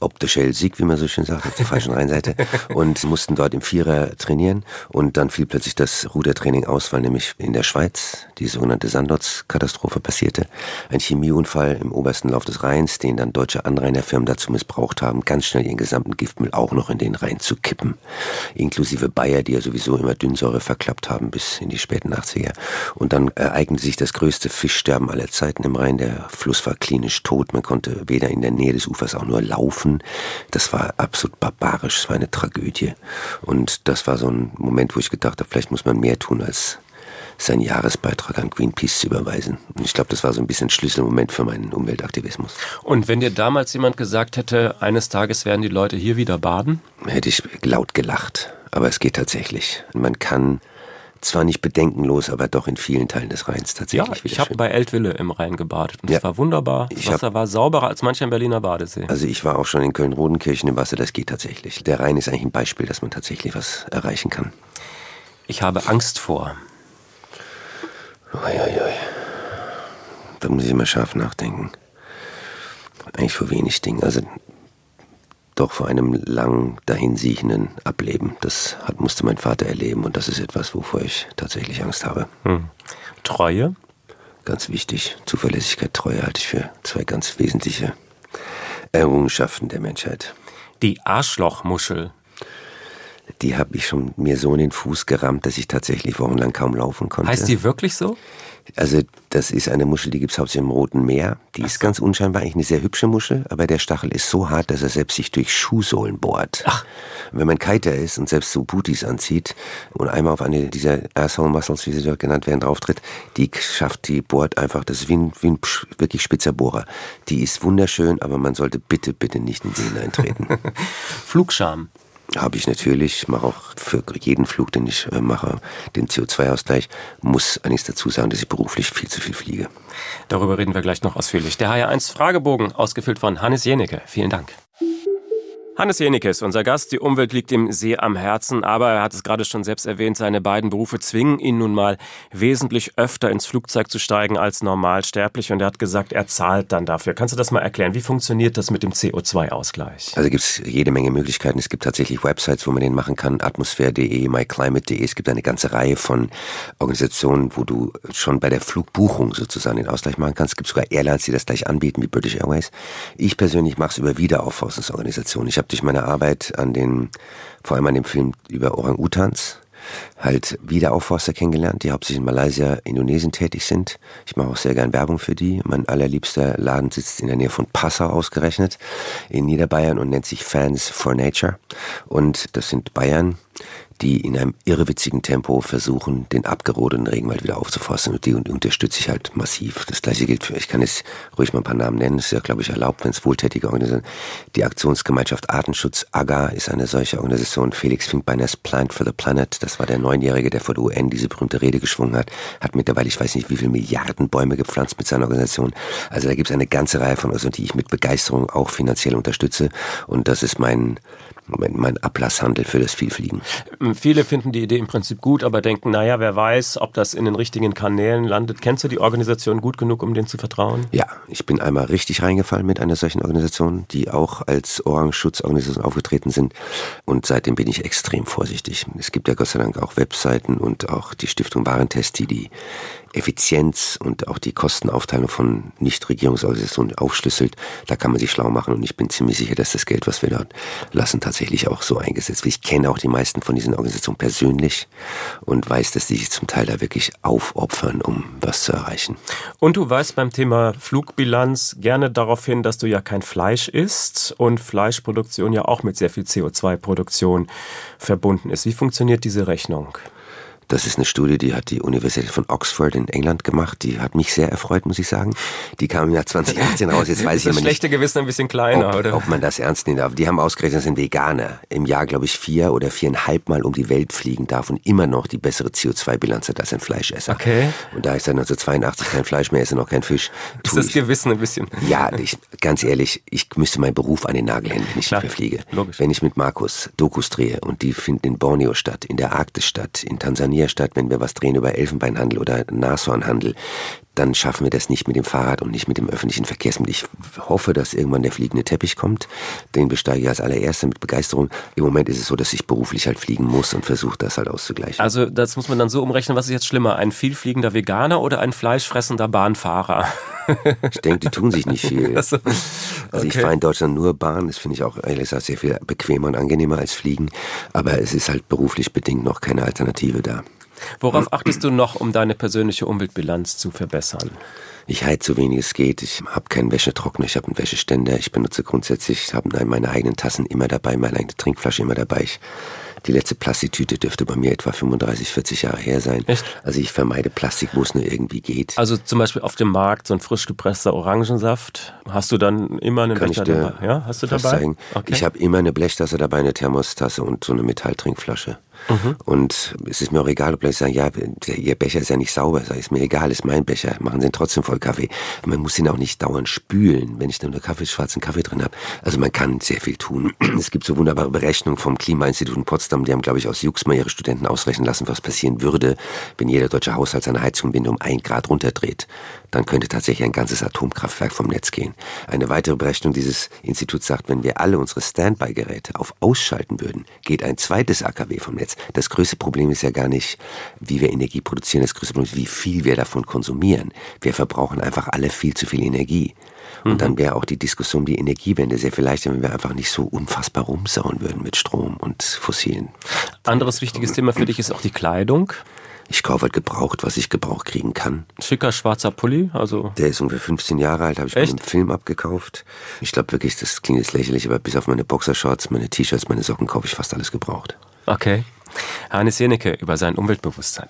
ob der Sieg, wie man so schön sagt, auf der falschen Rheinseite <laughs> und mussten dort im Vierer trainieren und dann fiel plötzlich das Rudertraining aus, weil nämlich in der Schweiz die sogenannte Sandotz-Katastrophe passierte. Ein Chemieunfall im obersten Lauf des Rheins, den dann deutsche Anrainerfirmen dazu missbraucht haben, ganz schnell ihren gesamten Giftmüll auch noch in den Rhein zu kippen. Inklusive Bayer, die ja sowieso immer Dünnsäure verklappt haben bis in die späten 80er. Und dann ereignete sich das größte Fischsterben aller Zeiten im Rhein. Der Fluss war klinisch tot. Man konnte weder in der Nähe des Ufers auch nur laufen. Das war absolut barbarisch, es war eine Tragödie. Und das war so ein Moment, wo ich gedacht habe, vielleicht muss man mehr tun, als seinen Jahresbeitrag an Greenpeace zu überweisen. Und ich glaube, das war so ein bisschen ein Schlüsselmoment für meinen Umweltaktivismus. Und wenn dir damals jemand gesagt hätte, eines Tages werden die Leute hier wieder baden? Hätte ich laut gelacht. Aber es geht tatsächlich. Man kann zwar nicht bedenkenlos, aber doch in vielen Teilen des Rheins tatsächlich. Ja, ich habe bei Eltville im Rhein gebadet und es war wunderbar. Das Wasser hab, war sauberer als mancher Berliner Badesee. Also ich war auch schon in Köln-Rodenkirchen im Wasser, das geht tatsächlich. Der Rhein ist eigentlich ein Beispiel, dass man tatsächlich was erreichen kann. Ich habe Angst vor. Uiuiui. Da muss ich immer scharf nachdenken. Eigentlich vor wenig Dingen. Also doch vor einem lang dahinsiechenden Ableben. Das hat, musste mein Vater erleben und das ist etwas, wovor ich tatsächlich Angst habe. Hm. Treue? Ganz wichtig. Zuverlässigkeit, Treue halte ich für zwei ganz wesentliche Errungenschaften der Menschheit. Die Arschlochmuschel. Die habe ich schon mir so in den Fuß gerammt, dass ich tatsächlich wochenlang kaum laufen konnte. Heißt die wirklich so? Also das ist eine Muschel, die gibt es hauptsächlich im Roten Meer. Die ist ganz unscheinbar eigentlich eine sehr hübsche Muschel, aber der Stachel ist so hart, dass er selbst sich durch Schuhsohlen bohrt. Ach. Wenn man Kiter ist und selbst so Booties anzieht und einmal auf eine dieser Asshole Muscles, wie sie dort genannt werden, drauftritt, die schafft, die bohrt einfach, das ist wie ein, wie ein wirklich spitzer Bohrer. Die ist wunderschön, aber man sollte bitte, bitte nicht in sie <laughs> hineintreten. Flugscham. Habe ich natürlich, ich mache auch für jeden Flug, den ich äh, mache, den CO2-Ausgleich, muss allerdings dazu sagen, dass ich beruflich viel zu viel fliege. Darüber reden wir gleich noch ausführlich. Der HR1 Fragebogen, ausgefüllt von Hannes Jenecke. Vielen Dank. Hannes Jenicke ist unser Gast. Die Umwelt liegt ihm sehr am Herzen, aber er hat es gerade schon selbst erwähnt, seine beiden Berufe zwingen ihn nun mal wesentlich öfter ins Flugzeug zu steigen als normalsterblich und er hat gesagt, er zahlt dann dafür. Kannst du das mal erklären? Wie funktioniert das mit dem CO2-Ausgleich? Also gibt es jede Menge Möglichkeiten. Es gibt tatsächlich Websites, wo man den machen kann, atmosphäre.de, myclimate.de. Es gibt eine ganze Reihe von Organisationen, wo du schon bei der Flugbuchung sozusagen den Ausgleich machen kannst. Es gibt sogar Airlines, die das gleich anbieten, wie British Airways. Ich persönlich mache es über Wiederaufforstungsorganisationen. Ich habe durch meine Arbeit an den, vor allem an dem Film über Orang-Utans, halt Wiederaufforster kennengelernt, die hauptsächlich in Malaysia, Indonesien tätig sind. Ich mache auch sehr gern Werbung für die. Mein allerliebster Laden sitzt in der Nähe von Passau ausgerechnet in Niederbayern und nennt sich Fans for Nature. Und das sind Bayern, die in einem irrewitzigen Tempo versuchen, den abgerodeten Regenwald wieder aufzuforsten. Und die unterstütze ich halt massiv. Das gleiche gilt für, ich kann jetzt ruhig mal ein paar Namen nennen, das ist ja, glaube ich, erlaubt, wenn es wohltätige Organisationen Die Aktionsgemeinschaft Artenschutz, AGA, ist eine solche Organisation. Felix Finkbeiners Plant for the Planet, das war der Neunjährige, der vor der UN diese berühmte Rede geschwungen hat, hat mittlerweile, ich weiß nicht, wie viele Milliarden Bäume gepflanzt mit seiner Organisation. Also da gibt es eine ganze Reihe von Organisationen, die ich mit Begeisterung auch finanziell unterstütze. Und das ist mein, mein Ablasshandel für das Vielfliegen. Viele finden die Idee im Prinzip gut, aber denken, naja, wer weiß, ob das in den richtigen Kanälen landet. Kennst du die Organisation gut genug, um denen zu vertrauen? Ja, ich bin einmal richtig reingefallen mit einer solchen Organisation, die auch als Orangenschutzorganisation aufgetreten sind. Und seitdem bin ich extrem vorsichtig. Es gibt ja Gott sei Dank auch Webseiten und auch die Stiftung Warentest, die die Effizienz und auch die Kostenaufteilung von Nichtregierungsorganisationen aufschlüsselt. Da kann man sich schlau machen und ich bin ziemlich sicher, dass das Geld, was wir dort lassen, tatsächlich auch so eingesetzt wird. Ich kenne auch die meisten von diesen Organisationen persönlich und weiß, dass die sich zum Teil da wirklich aufopfern, um was zu erreichen. Und du weißt beim Thema Flugbilanz gerne darauf hin, dass du ja kein Fleisch isst und Fleischproduktion ja auch mit sehr viel CO2-Produktion verbunden ist. Wie funktioniert diese Rechnung? Das ist eine Studie, die hat die Universität von Oxford in England gemacht. Die hat mich sehr erfreut, muss ich sagen. Die kam im Jahr 2018 raus. Jetzt weiß ich das schlechte nicht, Gewissen ein bisschen kleiner, ob, oder? Ob man das ernst nehmen darf. Die haben ausgerechnet, dass ein Veganer im Jahr, glaube ich, vier oder viereinhalb Mal um die Welt fliegen darf und immer noch die bessere CO2-Bilanz hat als ein Fleischesser. Okay. Und da ich seit 1982 kein Fleisch mehr esse, noch kein Fisch. Ist das ich, Gewissen ein bisschen? Ja, ich, ganz ehrlich, ich müsste meinen Beruf an den Nagel hängen, wenn ich Klar, nicht mehr fliege. Logisch. Wenn ich mit Markus Dokus drehe und die finden in Borneo statt, in der Arktis statt, in Tansania statt, wenn wir was drehen über Elfenbeinhandel oder Nashornhandel, dann schaffen wir das nicht mit dem Fahrrad und nicht mit dem öffentlichen Verkehrsmittel. Ich hoffe, dass irgendwann der fliegende Teppich kommt. Den besteige ich als allererster mit Begeisterung. Im Moment ist es so, dass ich beruflich halt fliegen muss und versuche, das halt auszugleichen. Also das muss man dann so umrechnen, was ist jetzt schlimmer? Ein vielfliegender Veganer oder ein fleischfressender Bahnfahrer? <laughs> Ich denke, die tun sich nicht viel. Also, okay. also ich fahre in Deutschland nur Bahn. Das finde ich auch ehrlich gesagt sehr viel bequemer und angenehmer als Fliegen. Aber es ist halt beruflich bedingt noch keine Alternative da. Worauf achtest du noch, um deine persönliche Umweltbilanz zu verbessern? Ich heiz so wenig es geht. Ich habe keinen Wäschetrockner, ich habe einen Wäscheständer. Ich benutze grundsätzlich, ich habe meine eigenen Tassen immer dabei, meine eigene Trinkflasche immer dabei. Ich, die letzte Plastiktüte dürfte bei mir etwa 35, 40 Jahre her sein. Echt? Also ich vermeide Plastik, wo es nur irgendwie geht. Also zum Beispiel auf dem Markt so ein frisch gepresster Orangensaft. Hast du dann immer einen Kann Becher dabei? Ja, hast du dabei? Okay. Ich habe immer eine Blechtasse dabei, eine Thermostasse und so eine Metalltrinkflasche. Mhm. Und es ist mir auch egal, ob Leute sagen, ja, ihr Becher ist ja nicht sauber. Sag ich, ist mir egal, ist mein Becher. Machen sie ihn trotzdem voll Kaffee. man muss ihn auch nicht dauernd spülen, wenn ich dann nur Kaffee, schwarzen Kaffee drin habe. Also man kann sehr viel tun. <clears throat> Es gibt so wunderbare Berechnungen vom Klimainstitut in Potsdam. Die haben, glaube ich, aus Jux mal ihre Studenten ausrechnen lassen, was passieren würde, wenn jeder deutsche Haushalt seine Heizungswinde um ein Grad runterdreht. Dann könnte tatsächlich ein ganzes Atomkraftwerk vom Netz gehen. Eine weitere Berechnung dieses Instituts sagt, wenn wir alle unsere Standby-Geräte auf Ausschalten würden, geht ein zweites AKW vom Netz. Das größte Problem ist ja gar nicht, wie wir Energie produzieren. Das größte Problem ist, wie viel wir davon konsumieren. Wir verbrauchen einfach alle viel zu viel Energie. Und dann mhm. wäre auch die Diskussion um die Energiewende sehr viel leichter, wenn wir einfach nicht so unfassbar rumsauen würden mit Strom und Fossilen. Anderes wichtiges Thema für dich ist auch die Kleidung. Ich kaufe halt gebraucht, was ich gebraucht kriegen kann. Schicker schwarzer Pulli, also. Der ist ungefähr 15 Jahre alt, habe ich Echt? mir einen Film abgekauft. Ich glaube wirklich, das klingt jetzt lächerlich, aber bis auf meine Boxershorts, meine T-Shirts, meine Socken kaufe ich fast alles gebraucht. Okay. Hannes Jenecke über sein Umweltbewusstsein.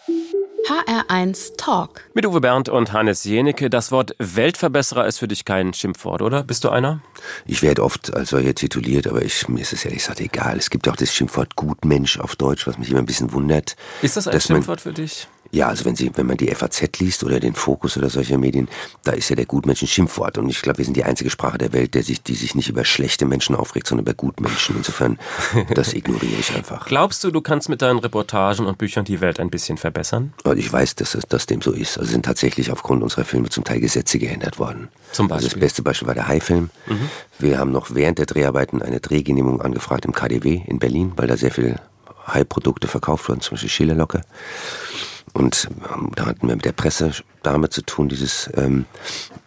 HR1 Talk. Mit Uwe Bernd und Hannes Jenecke. Das Wort Weltverbesserer ist für dich kein Schimpfwort, oder? Bist du einer? Ich werde oft als solcher tituliert, aber ich, mir ist es ehrlich gesagt egal. Es gibt auch das Schimpfwort Gutmensch auf Deutsch, was mich immer ein bisschen wundert. Ist das ein Schimpfwort für dich? Ja, also wenn Sie, wenn man die FAZ liest oder den Fokus oder solche Medien, da ist ja der Gutmensch ein Schimpfwort. Und ich glaube, wir sind die einzige Sprache der Welt, der sich, die sich nicht über schlechte Menschen aufregt, sondern über Gutmenschen. Insofern, <laughs> das ignoriere ich einfach. Glaubst du, du kannst mit deinen Reportagen und Büchern die Welt ein bisschen verbessern? Also ich weiß, dass das dem so ist. Also sind tatsächlich aufgrund unserer Filme zum Teil Gesetze geändert worden. Zum Beispiel? Also das beste Beispiel war der Hai-Film. Mhm. Wir haben noch während der Dreharbeiten eine Drehgenehmigung angefragt im KDW in Berlin, weil da sehr viel Hai-Produkte verkauft wurden, zum Beispiel Schillerlocke. Und ähm, da hatten wir mit der Pressedame zu tun, dieses ähm,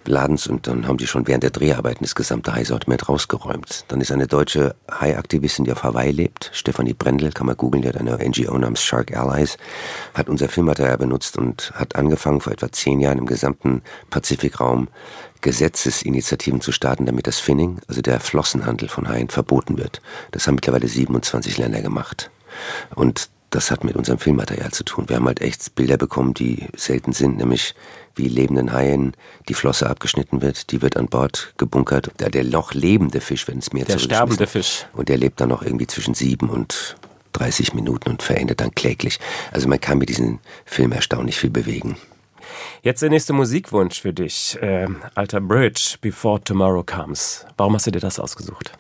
Ladens, und dann haben die schon während der Dreharbeiten das gesamte Hai-Sortiment rausgeräumt. Dann ist eine deutsche Hai-Aktivistin, die auf Hawaii lebt, Stefanie Brendel, kann man googeln, die hat eine NGO namens Shark Allies, hat unser Filmmaterial benutzt und hat angefangen, vor etwa zehn Jahren im gesamten Pazifikraum Gesetzesinitiativen zu starten, damit das Finning, also der Flossenhandel von Haien, verboten wird. Das haben mittlerweile 27 Länder gemacht. Und das hat mit unserem Filmmaterial zu tun. Wir haben halt echt Bilder bekommen, die selten sind, nämlich wie lebenden Haien die Flosse abgeschnitten wird, die wird an Bord gebunkert. Der, der noch lebende Fisch, wenn es mehr Der sterbende Fisch. Und der lebt dann noch irgendwie zwischen sieben und 30 Minuten und verendet dann kläglich. Also man kann mit diesem Film erstaunlich viel bewegen. Jetzt der nächste Musikwunsch für dich. Äh, Alter Bridge, Before Tomorrow Comes. Warum hast du dir das ausgesucht?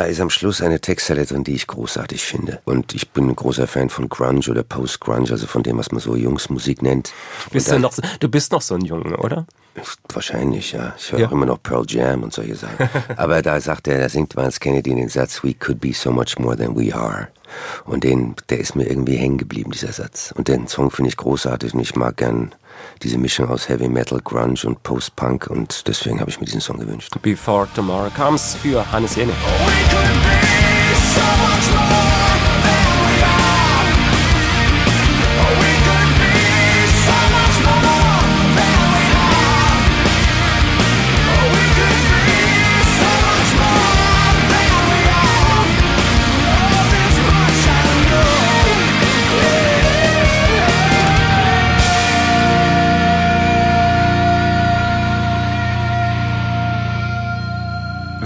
Da ist am Schluss eine Textzeile drin, die ich großartig finde. Und ich bin ein großer Fan von Grunge oder Post-Grunge, also von dem, was man so Jungsmusik nennt. Bist du, noch, du bist noch so ein Junge, oder? Wahrscheinlich, ja. Ich höre ja. auch immer noch Pearl Jam und solche Sachen. <laughs> Aber da sagt er, da singt Vance Kennedy den Satz, We could be so much more than we are. Und den, der ist mir irgendwie hängen geblieben, dieser Satz. Und den Song finde ich großartig und ich mag gern diese Mischung aus Heavy Metal, Grunge und Post-Punk und deswegen habe ich mir diesen Song gewünscht. Before Tomorrow Comes für Hannes Jene.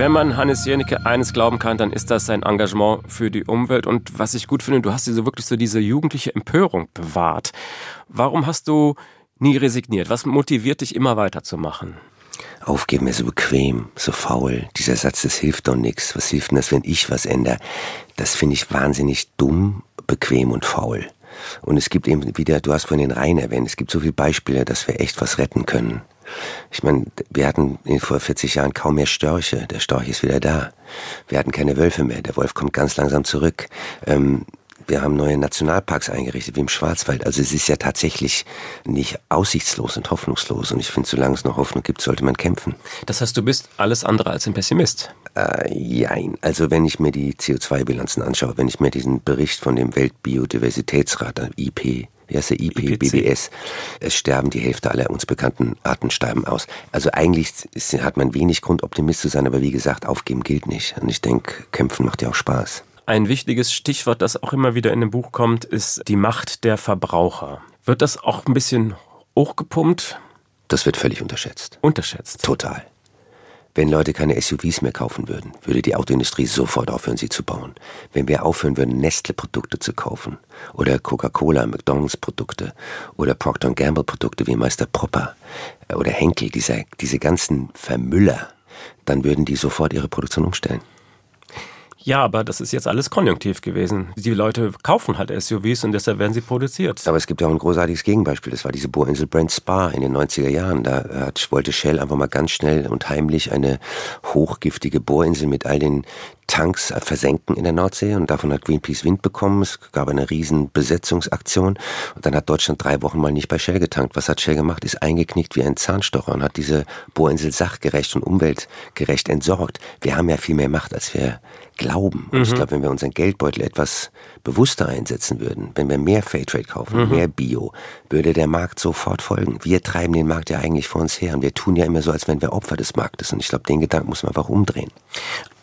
Wenn man Hannes Jennecke eines glauben kann, dann ist das sein Engagement für die Umwelt. Und was ich gut finde, du hast dir so wirklich so diese jugendliche Empörung bewahrt. Warum hast du nie resigniert? Was motiviert dich immer weiterzumachen? Aufgeben ist so bequem, so faul. Dieser Satz, das hilft doch nichts. Was hilft denn das, wenn ich was ändere? Das finde ich wahnsinnig dumm, bequem und faul. Und es gibt eben wieder, du hast vorhin den Rhein erwähnt, es gibt so viele Beispiele, dass wir echt was retten können. Ich meine, wir hatten vor 40 Jahren kaum mehr Störche. Der Storch ist wieder da. Wir hatten keine Wölfe mehr. Der Wolf kommt ganz langsam zurück. Ähm, wir haben neue Nationalparks eingerichtet, wie im Schwarzwald. Also es ist ja tatsächlich nicht aussichtslos und hoffnungslos. Und ich finde, solange es noch Hoffnung gibt, sollte man kämpfen. Das heißt, du bist alles andere als ein Pessimist? Äh, jein. Also wenn ich mir die CO2-Bilanzen anschaue, wenn ich mir diesen Bericht von dem Weltbiodiversitätsrat, IP, wie heißt der IPBBS? Es sterben die Hälfte aller uns bekannten Arten sterben aus. Also eigentlich hat man wenig Grund, Optimist zu sein, aber wie gesagt, aufgeben gilt nicht. Und ich denke, kämpfen macht ja auch Spaß. Ein wichtiges Stichwort, das auch immer wieder in dem Buch kommt, ist die Macht der Verbraucher. Wird das auch ein bisschen hochgepumpt? Das wird völlig unterschätzt. Unterschätzt? Total. Wenn Leute keine SUVs mehr kaufen würden, würde die Autoindustrie sofort aufhören, sie zu bauen. Wenn wir aufhören würden, Nestle-Produkte zu kaufen oder Coca-Cola, McDonalds-Produkte oder Procter Gamble-Produkte wie Meister Propper oder Henkel, diese, diese ganzen Vermüller, dann würden die sofort ihre Produktion umstellen. Ja, aber das ist jetzt alles konjunktiv gewesen. Die Leute kaufen halt SUVs und deshalb werden sie produziert. Aber es gibt ja auch ein großartiges Gegenbeispiel. Das war diese Bohrinsel Brent Spa in den 90er Jahren. Da hat, wollte Shell einfach mal ganz schnell und heimlich eine hochgiftige Bohrinsel mit all den Tanks versenken in der Nordsee und davon hat Greenpeace Wind bekommen. Es gab eine riesen Besetzungsaktion und dann hat Deutschland drei Wochen mal nicht bei Shell getankt. Was hat Shell gemacht? Ist eingeknickt wie ein Zahnstocher und hat diese Bohrinsel sachgerecht und umweltgerecht entsorgt. Wir haben ja viel mehr Macht, als wir glauben. Und mhm. ich glaube, wenn wir unseren Geldbeutel etwas bewusster einsetzen würden, wenn wir mehr Fairtrade kaufen, mhm. mehr Bio, würde der Markt sofort folgen. Wir treiben den Markt ja eigentlich vor uns her und wir tun ja immer so, als wenn wir Opfer des Marktes. Und ich glaube, den Gedanken muss man einfach umdrehen.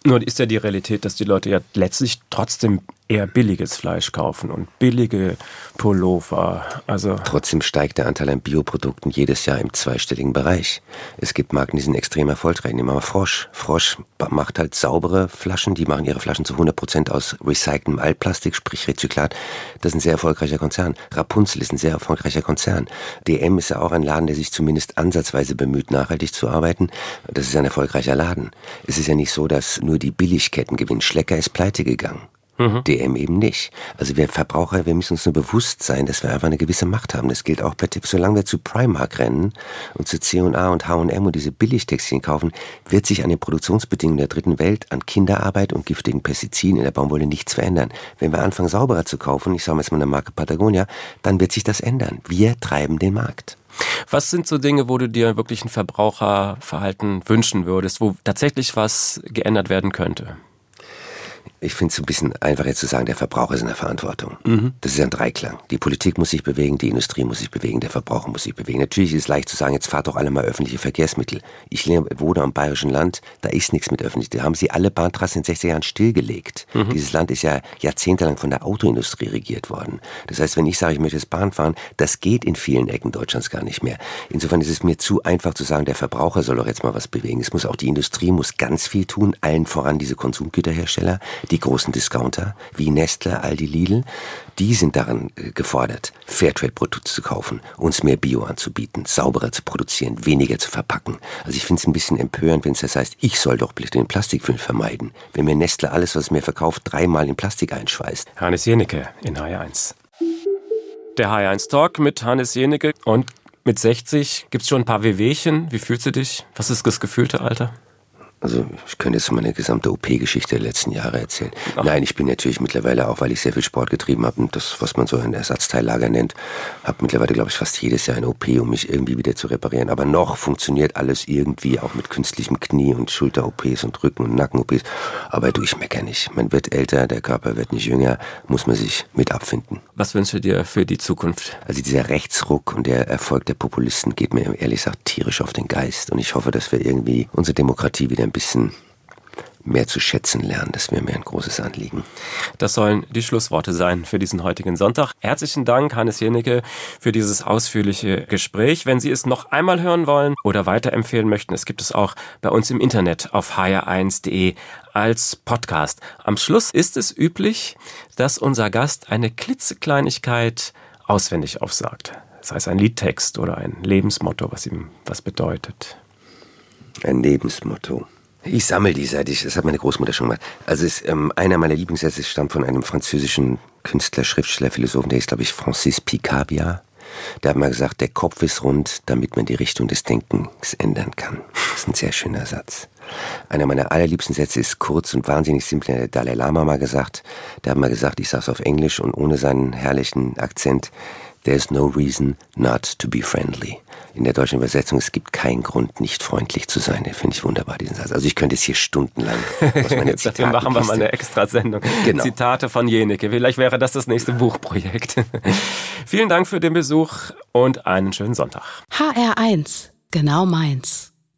Nur ist ja die Realität, dass die Leute ja letztlich trotzdem eher billiges Fleisch kaufen und billige Pullover. Also Trotzdem steigt der Anteil an Bioprodukten jedes Jahr im zweistelligen Bereich. Es gibt Marken, die sind extrem erfolgreich. Nehmen wir mal Frosch. Frosch macht halt saubere Flaschen. Die machen ihre Flaschen zu 100 Prozent aus recyceltem Altplastik, sprich Rezyklat. Das ist ein sehr erfolgreicher Konzern. Rapunzel ist ein sehr erfolgreicher Konzern. DM ist ja auch ein Laden, der sich zumindest ansatzweise bemüht, nachhaltig zu arbeiten. Das ist ein erfolgreicher Laden. Es ist ja nicht so, dass nur die Billigketten gewinnen. Schlecker ist pleite gegangen. Mhm. DM eben nicht. Also wir Verbraucher, wir müssen uns nur bewusst sein, dass wir einfach eine gewisse Macht haben. Das gilt auch bei Tipps. Solange wir zu Primark rennen und zu C&A und H&M und diese Billigtextilien kaufen, wird sich an den Produktionsbedingungen der dritten Welt, an Kinderarbeit und giftigen Pestiziden in der Baumwolle nichts verändern. Wenn wir anfangen, sauberer zu kaufen, ich sage mal jetzt mal eine Marke Patagonia, dann wird sich das ändern. Wir treiben den Markt. Was sind so Dinge, wo du dir wirklich ein Verbraucherverhalten wünschen würdest, wo tatsächlich was geändert werden könnte? Ich finde es ein bisschen einfach jetzt zu sagen, der Verbraucher ist in der Verantwortung. Mhm. Das ist ein Dreiklang. Die Politik muss sich bewegen, die Industrie muss sich bewegen, der Verbraucher muss sich bewegen. Natürlich ist es leicht zu sagen, jetzt fahrt doch alle mal öffentliche Verkehrsmittel. Ich wohne am bayerischen Land, da ist nichts mit öffentlich. Da haben sie alle Bahntrassen in den 60er Jahren stillgelegt. Mhm. Dieses Land ist ja jahrzehntelang von der Autoindustrie regiert worden. Das heißt, wenn ich sage, ich möchte jetzt Bahn fahren, das geht in vielen Ecken Deutschlands gar nicht mehr. Insofern ist es mir zu einfach zu sagen, der Verbraucher soll doch jetzt mal was bewegen. Es muss auch die Industrie muss ganz viel tun, allen voran diese Konsumgüterhersteller die großen Discounter wie Nestle, Aldi, Lidl, die sind daran äh, gefordert, Fairtrade-Produkte zu kaufen, uns mehr Bio anzubieten, sauberer zu produzieren, weniger zu verpacken. Also ich finde es ein bisschen empörend, wenn es das heißt, ich soll doch bitte den Plastikmüll vermeiden, wenn mir Nestle alles, was mir verkauft, dreimal in Plastik einschweißt. Hannes Jenecke in HR1. Der HR1 Talk mit Hannes Jenecke und mit 60 gibt es schon ein paar Wehwehchen. Wie fühlst du dich? Was ist das gefühlte Alter? Also ich könnte jetzt meine gesamte OP-Geschichte der letzten Jahre erzählen. Ach. Nein, ich bin natürlich mittlerweile auch, weil ich sehr viel Sport getrieben habe und das, was man so ein Ersatzteillager nennt, habe mittlerweile, glaube ich, fast jedes Jahr eine OP, um mich irgendwie wieder zu reparieren. Aber noch funktioniert alles irgendwie, auch mit künstlichem Knie- und Schulter-OPs und Rücken- und Nacken-OPs. Aber du, ich meckere nicht. Man wird älter, der Körper wird nicht jünger, muss man sich mit abfinden. Was wünschst du dir für die Zukunft? Also dieser Rechtsruck und der Erfolg der Populisten geht mir ehrlich gesagt tierisch auf den Geist. Und ich hoffe, dass wir irgendwie unsere Demokratie wieder ein bisschen mehr zu schätzen lernen. Das wäre mir ein großes Anliegen. Das sollen die Schlussworte sein für diesen heutigen Sonntag. Herzlichen Dank, Hannes Jenecke, für dieses ausführliche Gespräch. Wenn Sie es noch einmal hören wollen oder weiterempfehlen möchten, es gibt es auch bei uns im Internet auf hr1.de als Podcast. Am Schluss ist es üblich, dass unser Gast eine klitzekleinigkeit auswendig aufsagt. Das heißt ein Liedtext oder ein Lebensmotto, was ihm was bedeutet. Ein Lebensmotto. Ich sammle die seit ich, das hat meine Großmutter schon gemacht. Also es, ähm, einer meiner Lieblingssätze stammt von einem französischen Künstler, Schriftsteller, Philosophen, der ist, glaube ich, Francis Picabia. Der hat mal gesagt, der Kopf ist rund, damit man die Richtung des Denkens ändern kann. Das ist ein sehr schöner Satz. Einer meiner allerliebsten Sätze ist kurz und wahnsinnig simpel. Der Dalai Lama mal gesagt. Der hat mal gesagt, ich sag's auf Englisch und ohne seinen herrlichen Akzent. There's no reason not to be friendly. In der deutschen Übersetzung, es gibt keinen Grund, nicht freundlich zu sein. Den finde ich wunderbar, diesen Satz. Also ich könnte jetzt hier stundenlang aus meiner <laughs> Dafür machen wir mal eine extra Sendung. Genau. Zitate von Jeneke. Vielleicht wäre das das nächste Buchprojekt. <laughs> Vielen Dank für den Besuch und einen schönen Sonntag. HR1, genau meins.